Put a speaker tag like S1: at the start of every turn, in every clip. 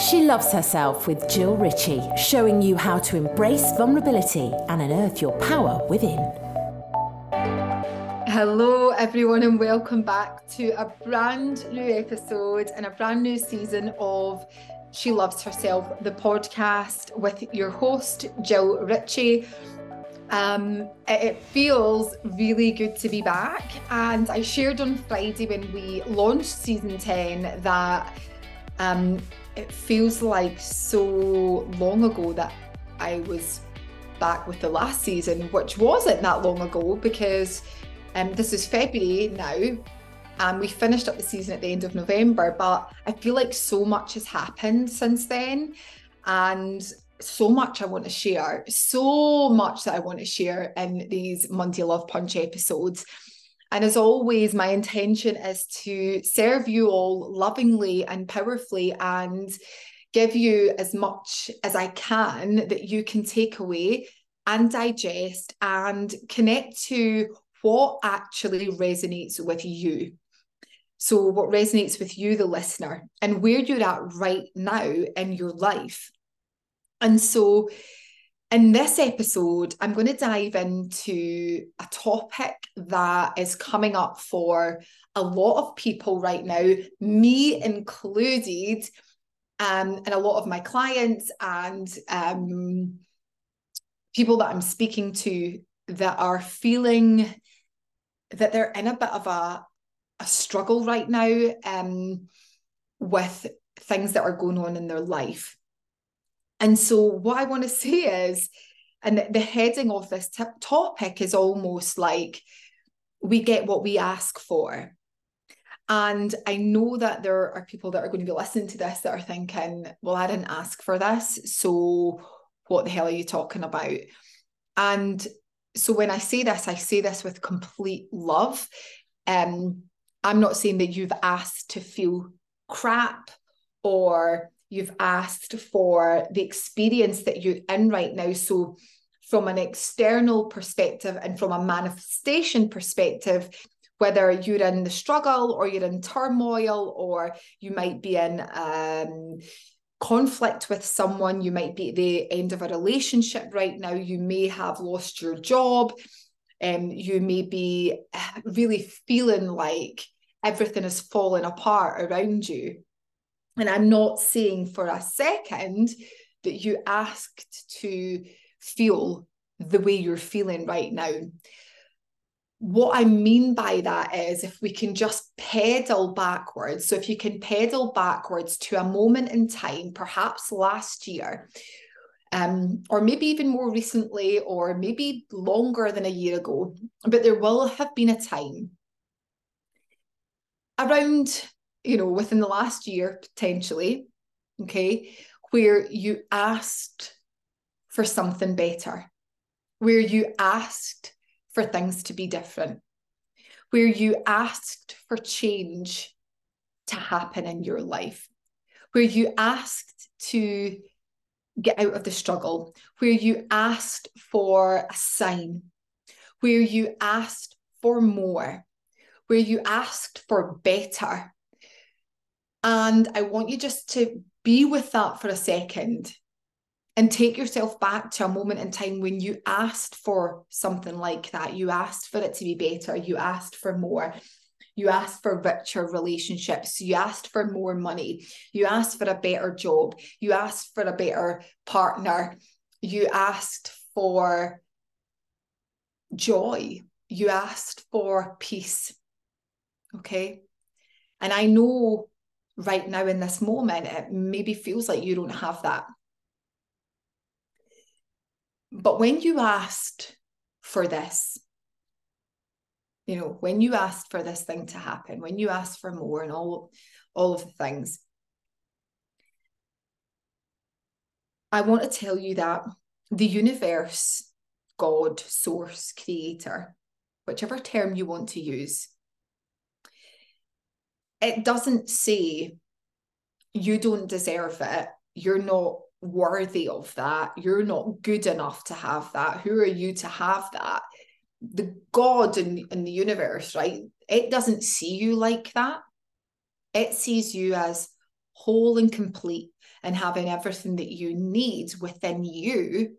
S1: She loves herself with Jill Ritchie, showing you how to embrace vulnerability and unearth your power within.
S2: Hello, everyone, and welcome back to a brand new episode and a brand new season of She Loves Herself, the podcast with your host, Jill Ritchie. Um, it feels really good to be back. And I shared on Friday when we launched season 10 that um, it feels like so long ago that I was back with the last season, which wasn't that long ago because um, this is February now. And we finished up the season at the end of November, but I feel like so much has happened since then. And so much I want to share, so much that I want to share in these Monday Love Punch episodes. And as always, my intention is to serve you all lovingly and powerfully and give you as much as I can that you can take away and digest and connect to what actually resonates with you. So, what resonates with you, the listener, and where you're at right now in your life. And so, in this episode, I'm going to dive into a topic that is coming up for a lot of people right now, me included, um, and a lot of my clients and um, people that I'm speaking to that are feeling that they're in a bit of a, a struggle right now um, with things that are going on in their life. And so, what I want to say is, and the heading of this t- topic is almost like we get what we ask for. And I know that there are people that are going to be listening to this that are thinking, well, I didn't ask for this. So, what the hell are you talking about? And so, when I say this, I say this with complete love. Um, I'm not saying that you've asked to feel crap or you've asked for the experience that you're in right now. So, from an external perspective and from a manifestation perspective, whether you're in the struggle or you're in turmoil or you might be in um, conflict with someone, you might be at the end of a relationship right now, you may have lost your job, um, you may be really feeling like everything is falling apart around you. And I'm not saying for a second that you asked to feel the way you're feeling right now. What I mean by that is if we can just pedal backwards. So, if you can pedal backwards to a moment in time, perhaps last year, um, or maybe even more recently, or maybe longer than a year ago, but there will have been a time around you know, within the last year, potentially, okay, where you asked for something better, where you asked for things to be different, where you asked for change to happen in your life, where you asked to get out of the struggle, where you asked for a sign, where you asked for more, where you asked for better, and I want you just to be with that for a second and take yourself back to a moment in time when you asked for something like that. You asked for it to be better. You asked for more. You asked for richer relationships. You asked for more money. You asked for a better job. You asked for a better partner. You asked for joy. You asked for peace. Okay. And I know right now in this moment, it maybe feels like you don't have that. But when you asked for this, you know, when you asked for this thing to happen, when you asked for more and all, all of the things, I want to tell you that the universe, God, source, creator, whichever term you want to use, it doesn't say you don't deserve it. You're not worthy of that. You're not good enough to have that. Who are you to have that? The god in the universe right? It doesn't see you like that. It sees you as whole and complete and having everything that you need within you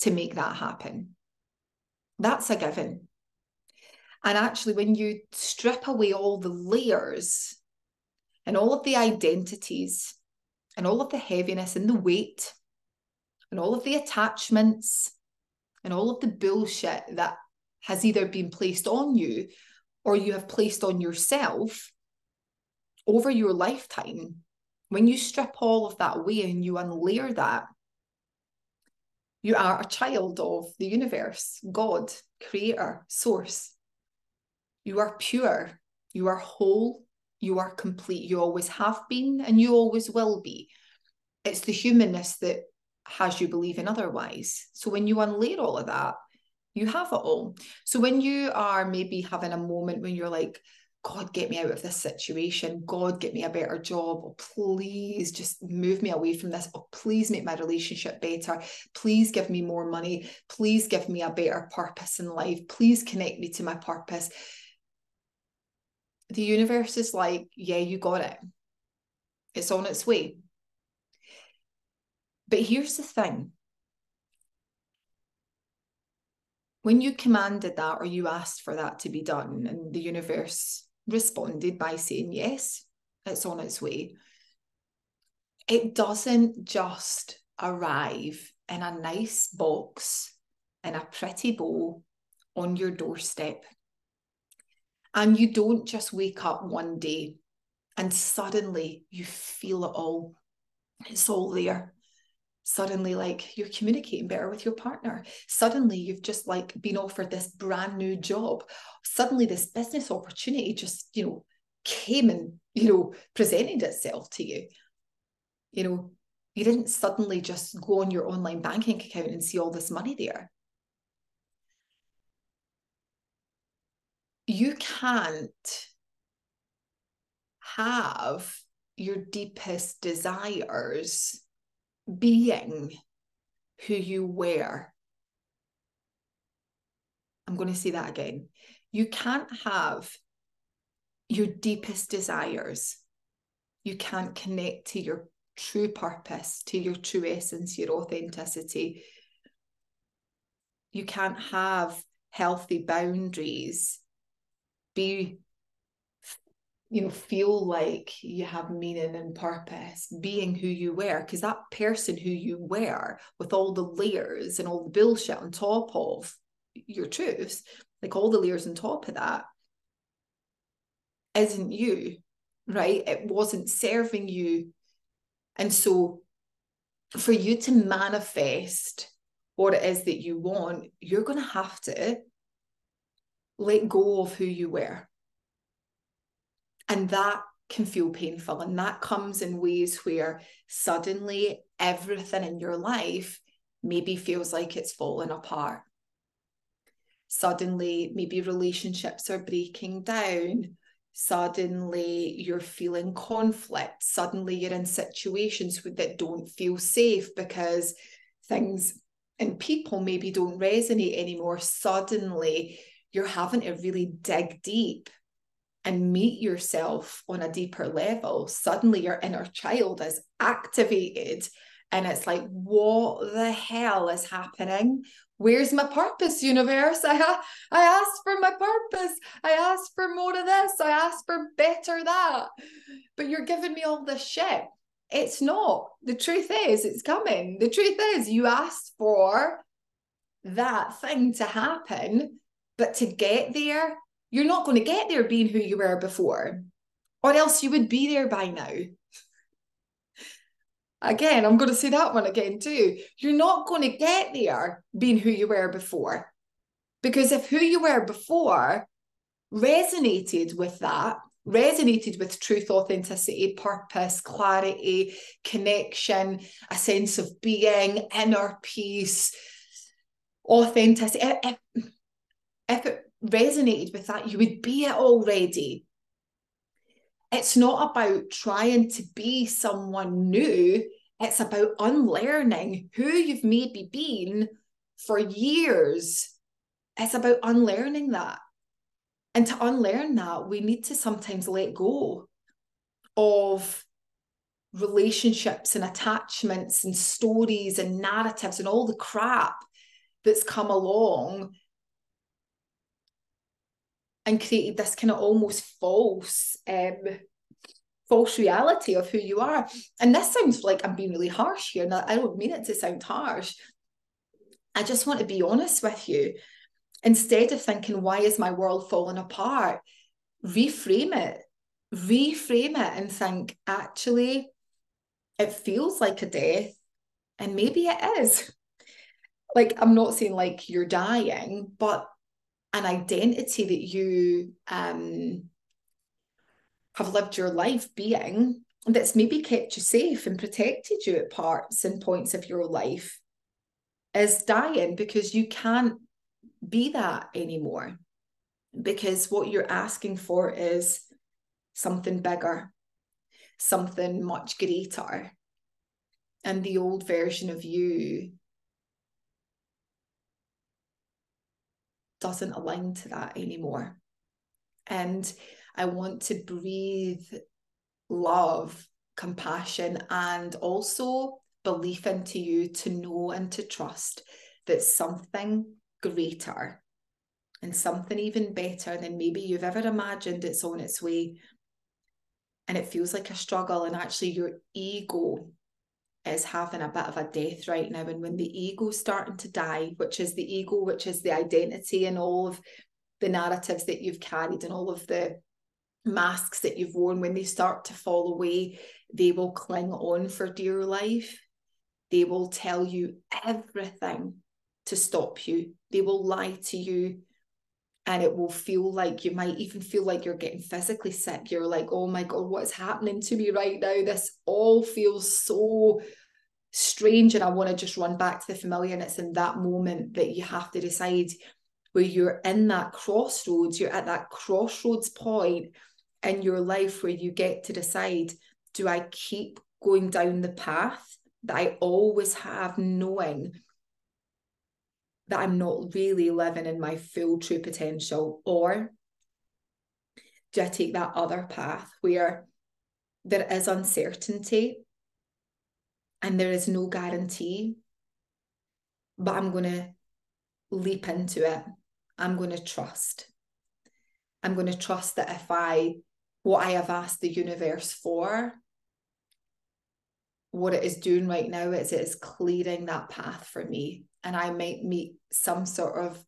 S2: to make that happen. That's a given. And actually, when you strip away all the layers and all of the identities and all of the heaviness and the weight and all of the attachments and all of the bullshit that has either been placed on you or you have placed on yourself over your lifetime, when you strip all of that away and you unlayer that, you are a child of the universe, God, creator, source. You are pure, you are whole, you are complete. You always have been and you always will be. It's the humanness that has you believing otherwise. So when you unlayer all of that, you have it all. So when you are maybe having a moment when you're like, God, get me out of this situation. God, get me a better job. Oh, please just move me away from this. Oh, please make my relationship better. Please give me more money. Please give me a better purpose in life. Please connect me to my purpose. The universe is like, yeah, you got it. It's on its way. But here's the thing when you commanded that or you asked for that to be done, and the universe responded by saying, Yes, it's on its way, it doesn't just arrive in a nice box in a pretty bow on your doorstep. And you don't just wake up one day and suddenly you feel it all. It's all there. Suddenly like you're communicating better with your partner. Suddenly you've just like been offered this brand new job. Suddenly this business opportunity just you know came and you know presented itself to you. You know you didn't suddenly just go on your online banking account and see all this money there you can't have your deepest desires being who you were. I'm going to say that again. You can't have your deepest desires. You can't connect to your true purpose, to your true essence, your authenticity. You can't have healthy boundaries, be you know feel like you have meaning and purpose being who you were because that person who you were with all the layers and all the bullshit on top of your truths like all the layers on top of that isn't you right? It wasn't serving you. And so for you to manifest what it is that you want you're going to have to let go of who you were and that can feel painful. And that comes in ways where suddenly everything in your life maybe feels like it's falling apart. Suddenly, maybe relationships are breaking down. Suddenly, you're feeling conflict. Suddenly, you're in situations that don't feel safe because things and people maybe don't resonate anymore. Suddenly, you're having to really dig deep and meet yourself on a deeper level, suddenly your inner child is activated. And it's like, what the hell is happening? Where's my purpose, universe? I, ha- I asked for my purpose. I asked for more of this. I asked for better that. But you're giving me all this shit. It's not. The truth is, it's coming. The truth is, you asked for that thing to happen. But to get there, you're not going to get there being who you were before, or else you would be there by now. Again, I'm going to say that one again too. You're not going to get there being who you were before. Because if who you were before resonated with that, resonated with truth, authenticity, purpose, clarity, connection, a sense of being, inner peace, authenticity, if, if it resonated with that, you would be it already. It's not about trying to be someone new, it's about unlearning who you've maybe been for years. It's about unlearning that. And to unlearn that, we need to sometimes let go of relationships and attachments and stories and narratives and all the crap that's come along and created this kind of almost false um, false reality of who you are. And this sounds like I'm being really harsh here, and I don't mean it to sound harsh. I just want to be honest with you. Instead of thinking, why is my world falling apart? Reframe it, reframe it, and think, actually, it feels like a death, and maybe it is. Like, I'm not saying like you're dying, but an identity that you um, have lived your life being that's maybe kept you safe and protected you at parts and points of your life is dying because you can't be that anymore. Because what you're asking for is something bigger, something much greater. And the old version of you doesn't align to that anymore. And I want to breathe love, compassion, and also belief into you to know and to trust that something greater and something even better than maybe you've ever imagined it's on its way. And it feels like a struggle, and actually, your ego is having a bit of a death right now. And when the ego's starting to die, which is the ego, which is the identity and all of the narratives that you've carried and all of the masks that you've worn, when they start to fall away, they will cling on for dear life. They will tell you everything to stop you. They will lie to you. And it will feel like you might even feel like you're getting physically sick. You're like, oh my God, what's happening to me right now? This all feels so strange. And I want to just run back to the familiar. And it's in that moment that you have to decide where you're in that crossroads, you're at that crossroads point in your life where you get to decide do I keep going down the path that I always have, knowing that I'm not really living in my full true potential? Or do I take that other path where there is uncertainty and there is no guarantee, but I'm going to leap into it? I'm going to trust. I'm going to trust that if I what I have asked the universe for, what it is doing right now is it is clearing that path for me. And I might meet some sort of,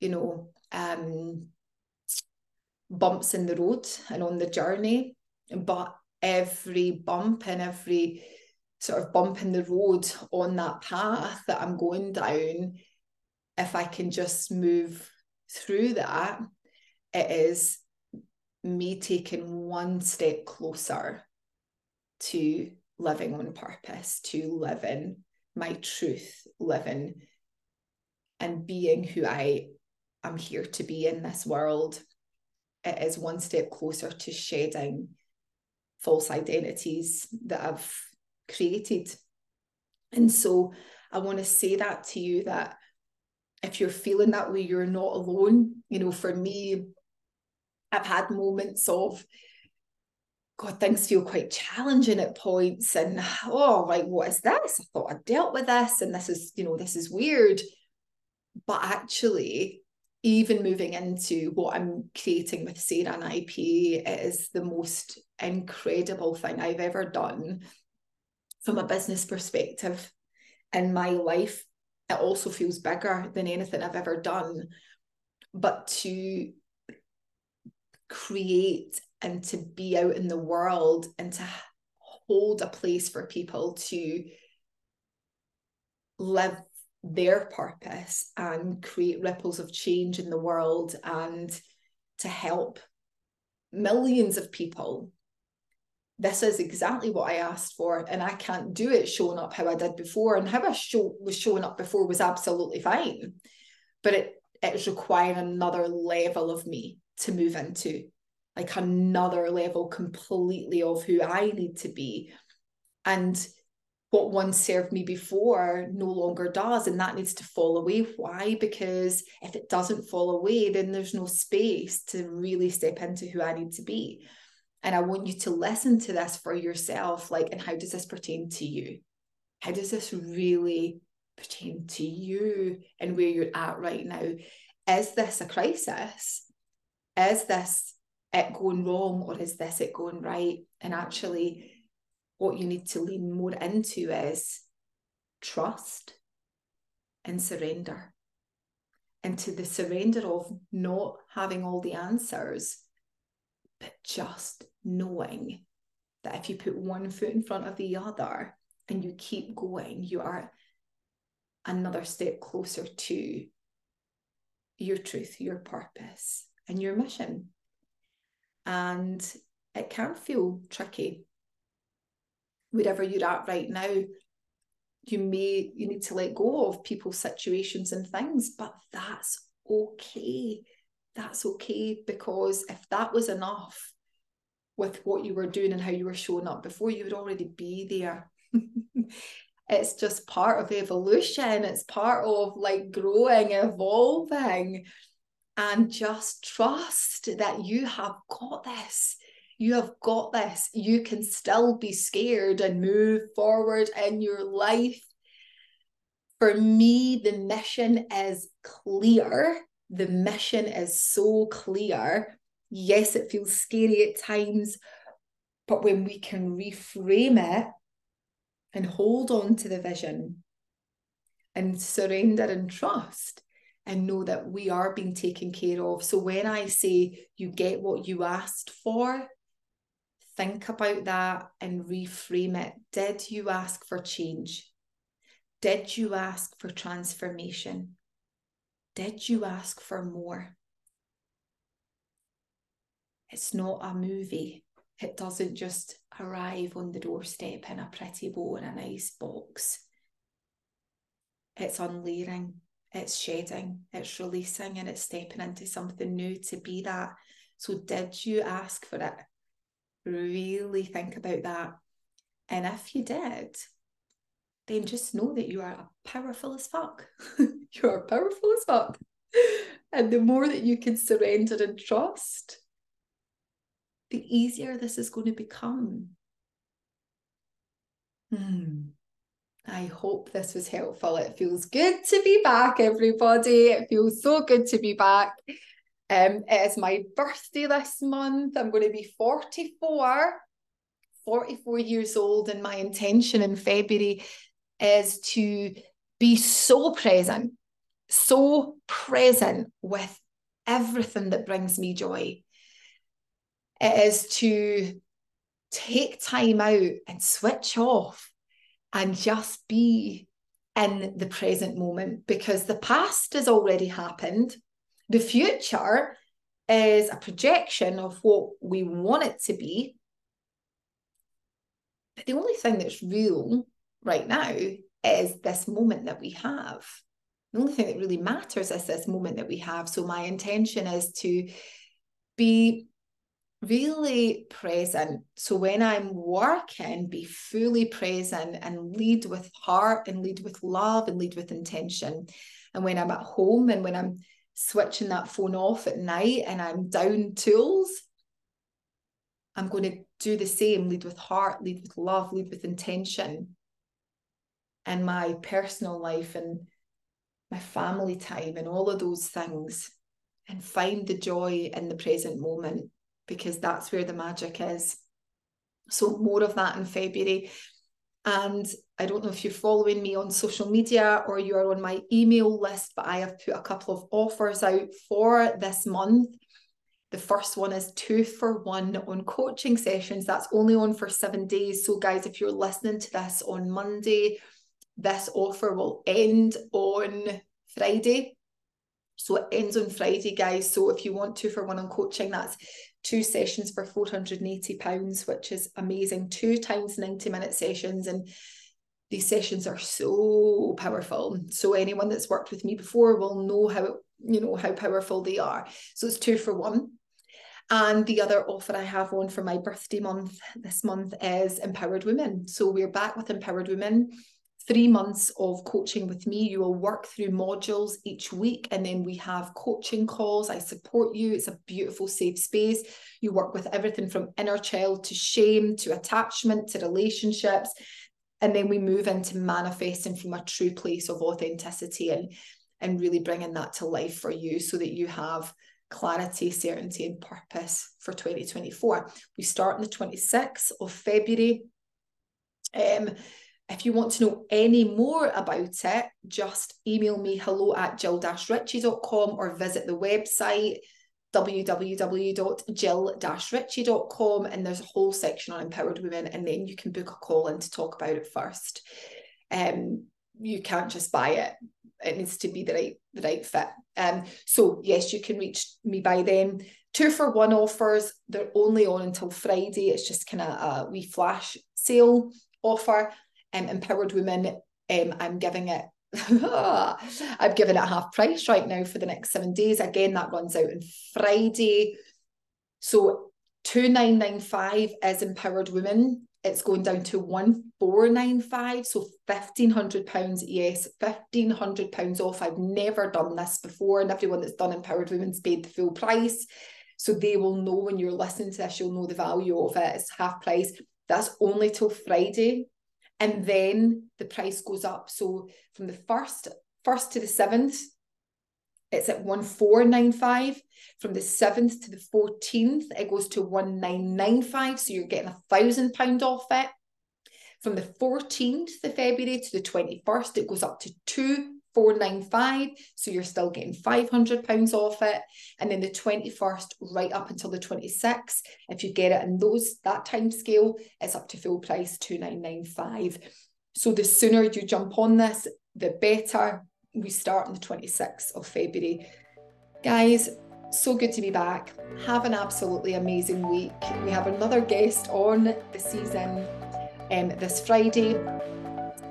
S2: you know, um, bumps in the road and on the journey. But every bump and every sort of bump in the road on that path that I'm going down, if I can just move through that, it is me taking one step closer to living on purpose, to living my truth, living and being who I am here to be in this world. It is one step closer to shedding false identities that I've created. And so I want to say that to you that if you're feeling that way, you're not alone. You know, for me, I've had moments of, God, things feel quite challenging at points. And oh, like, what is this? I thought I dealt with this, and this is, you know, this is weird. But actually, even moving into what I'm creating with Sarah and IP, is the most incredible thing I've ever done from a business perspective in my life. It also feels bigger than anything I've ever done. But to create and to be out in the world and to hold a place for people to live their purpose and create ripples of change in the world and to help millions of people this is exactly what I asked for, and I can't do it showing up how I did before. And how I show, was showing up before was absolutely fine, but it it was requiring another level of me to move into like another level completely of who I need to be. And what once served me before no longer does. And that needs to fall away. Why? Because if it doesn't fall away, then there's no space to really step into who I need to be. And I want you to listen to this for yourself. Like, and how does this pertain to you? How does this really pertain to you and where you're at right now? Is this a crisis? Is this it going wrong or is this it going right? And actually, what you need to lean more into is trust and surrender. And to the surrender of not having all the answers, but just knowing that if you put one foot in front of the other and you keep going, you are another step closer to your truth, your purpose, and your mission. And it can feel tricky. Wherever you're at right now, you may you need to let go of people's situations and things, but that's okay. That's okay because if that was enough with what you were doing and how you were showing up before, you would already be there. it's just part of evolution. It's part of like growing, evolving, and just trust that you have got this. You have got this. You can still be scared and move forward in your life. For me, the mission is clear. The mission is so clear. Yes, it feels scary at times, but when we can reframe it and hold on to the vision and surrender and trust and know that we are being taken care of. So when I say you get what you asked for, think about that and reframe it. Did you ask for change? Did you ask for transformation? Did you ask for more? It's not a movie. It doesn't just arrive on the doorstep in a pretty bow in a nice box. It's unlayering, it's shedding, it's releasing, and it's stepping into something new to be that. So, did you ask for it? Really think about that. And if you did, then just know that you are powerful as fuck. you are powerful as fuck. And the more that you can surrender and trust, the easier this is going to become. Hmm. I hope this was helpful. It feels good to be back, everybody. It feels so good to be back. Um, it is my birthday this month. I'm going to be 44, 44 years old, and my intention in February is to be so present, so present with everything that brings me joy. It is to take time out and switch off and just be in the present moment because the past has already happened. The future is a projection of what we want it to be. But the only thing that's real right now is this moment that we have. The only thing that really matters is this moment that we have. So, my intention is to be really present. So when I'm working, be fully present and lead with heart and lead with love and lead with intention. And when I'm at home and when I'm switching that phone off at night and I'm down tools, I'm going to do the same lead with heart, lead with love, lead with intention. And my personal life and my family time and all of those things, and find the joy in the present moment because that's where the magic is. So, more of that in February. And I don't know if you're following me on social media or you are on my email list, but I have put a couple of offers out for this month. The first one is two for one on coaching sessions. That's only on for seven days. So, guys, if you're listening to this on Monday, this offer will end on Friday. So it ends on Friday, guys. So if you want two for one on coaching, that's two sessions for £480, which is amazing. Two times 90 minute sessions. And these sessions are so powerful. So anyone that's worked with me before will know how, you know, how powerful they are. So it's two for one. And the other offer I have on for my birthday month this month is Empowered Women. So we're back with Empowered Women three months of coaching with me. You will work through modules each week, and then we have coaching calls. I support you. It's a beautiful, safe space. You work with everything from inner child to shame to attachment to relationships. And then we move into manifesting from a true place of authenticity and, and really bringing that to life for you so that you have clarity, certainty, and purpose for 2024. We start on the 26th of February. Um, if you want to know any more about it, just email me hello at jill-ritchie.com or visit the website www.jill-ritchie.com and there's a whole section on empowered women and then you can book a call in to talk about it first. Um, you can't just buy it. It needs to be the right the right fit. Um, so yes, you can reach me by then. Two for one offers, they're only on until Friday. It's just kind of a wee flash sale offer um, empowered women, um, I'm giving it I've given it half price right now for the next seven days. Again, that runs out on Friday. So 2995 is empowered women. It's going down to 1495. So £1,500. Yes, £1,500 off. I've never done this before. And everyone that's done empowered women's paid the full price. So they will know when you're listening to this, you'll know the value of it. It's half price. That's only till Friday and then the price goes up. So from the first first to the seventh, it's at one four nine five. From the seventh to the fourteenth, it goes to one nine nine five. So you're getting a thousand pound off it. From the 14th of February to the 21st, it goes up to two 495 so you're still getting 500 pounds off it. And then the 21st right up until the 26th if you get it in those that time scale it's up to full price 2995 so the sooner you jump on this the better. We start on the 26th of February. Guys so good to be back. Have an absolutely amazing week. We have another guest on the season um, this Friday.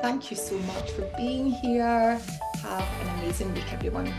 S2: Thank you so much for being here. Have an amazing week, everyone.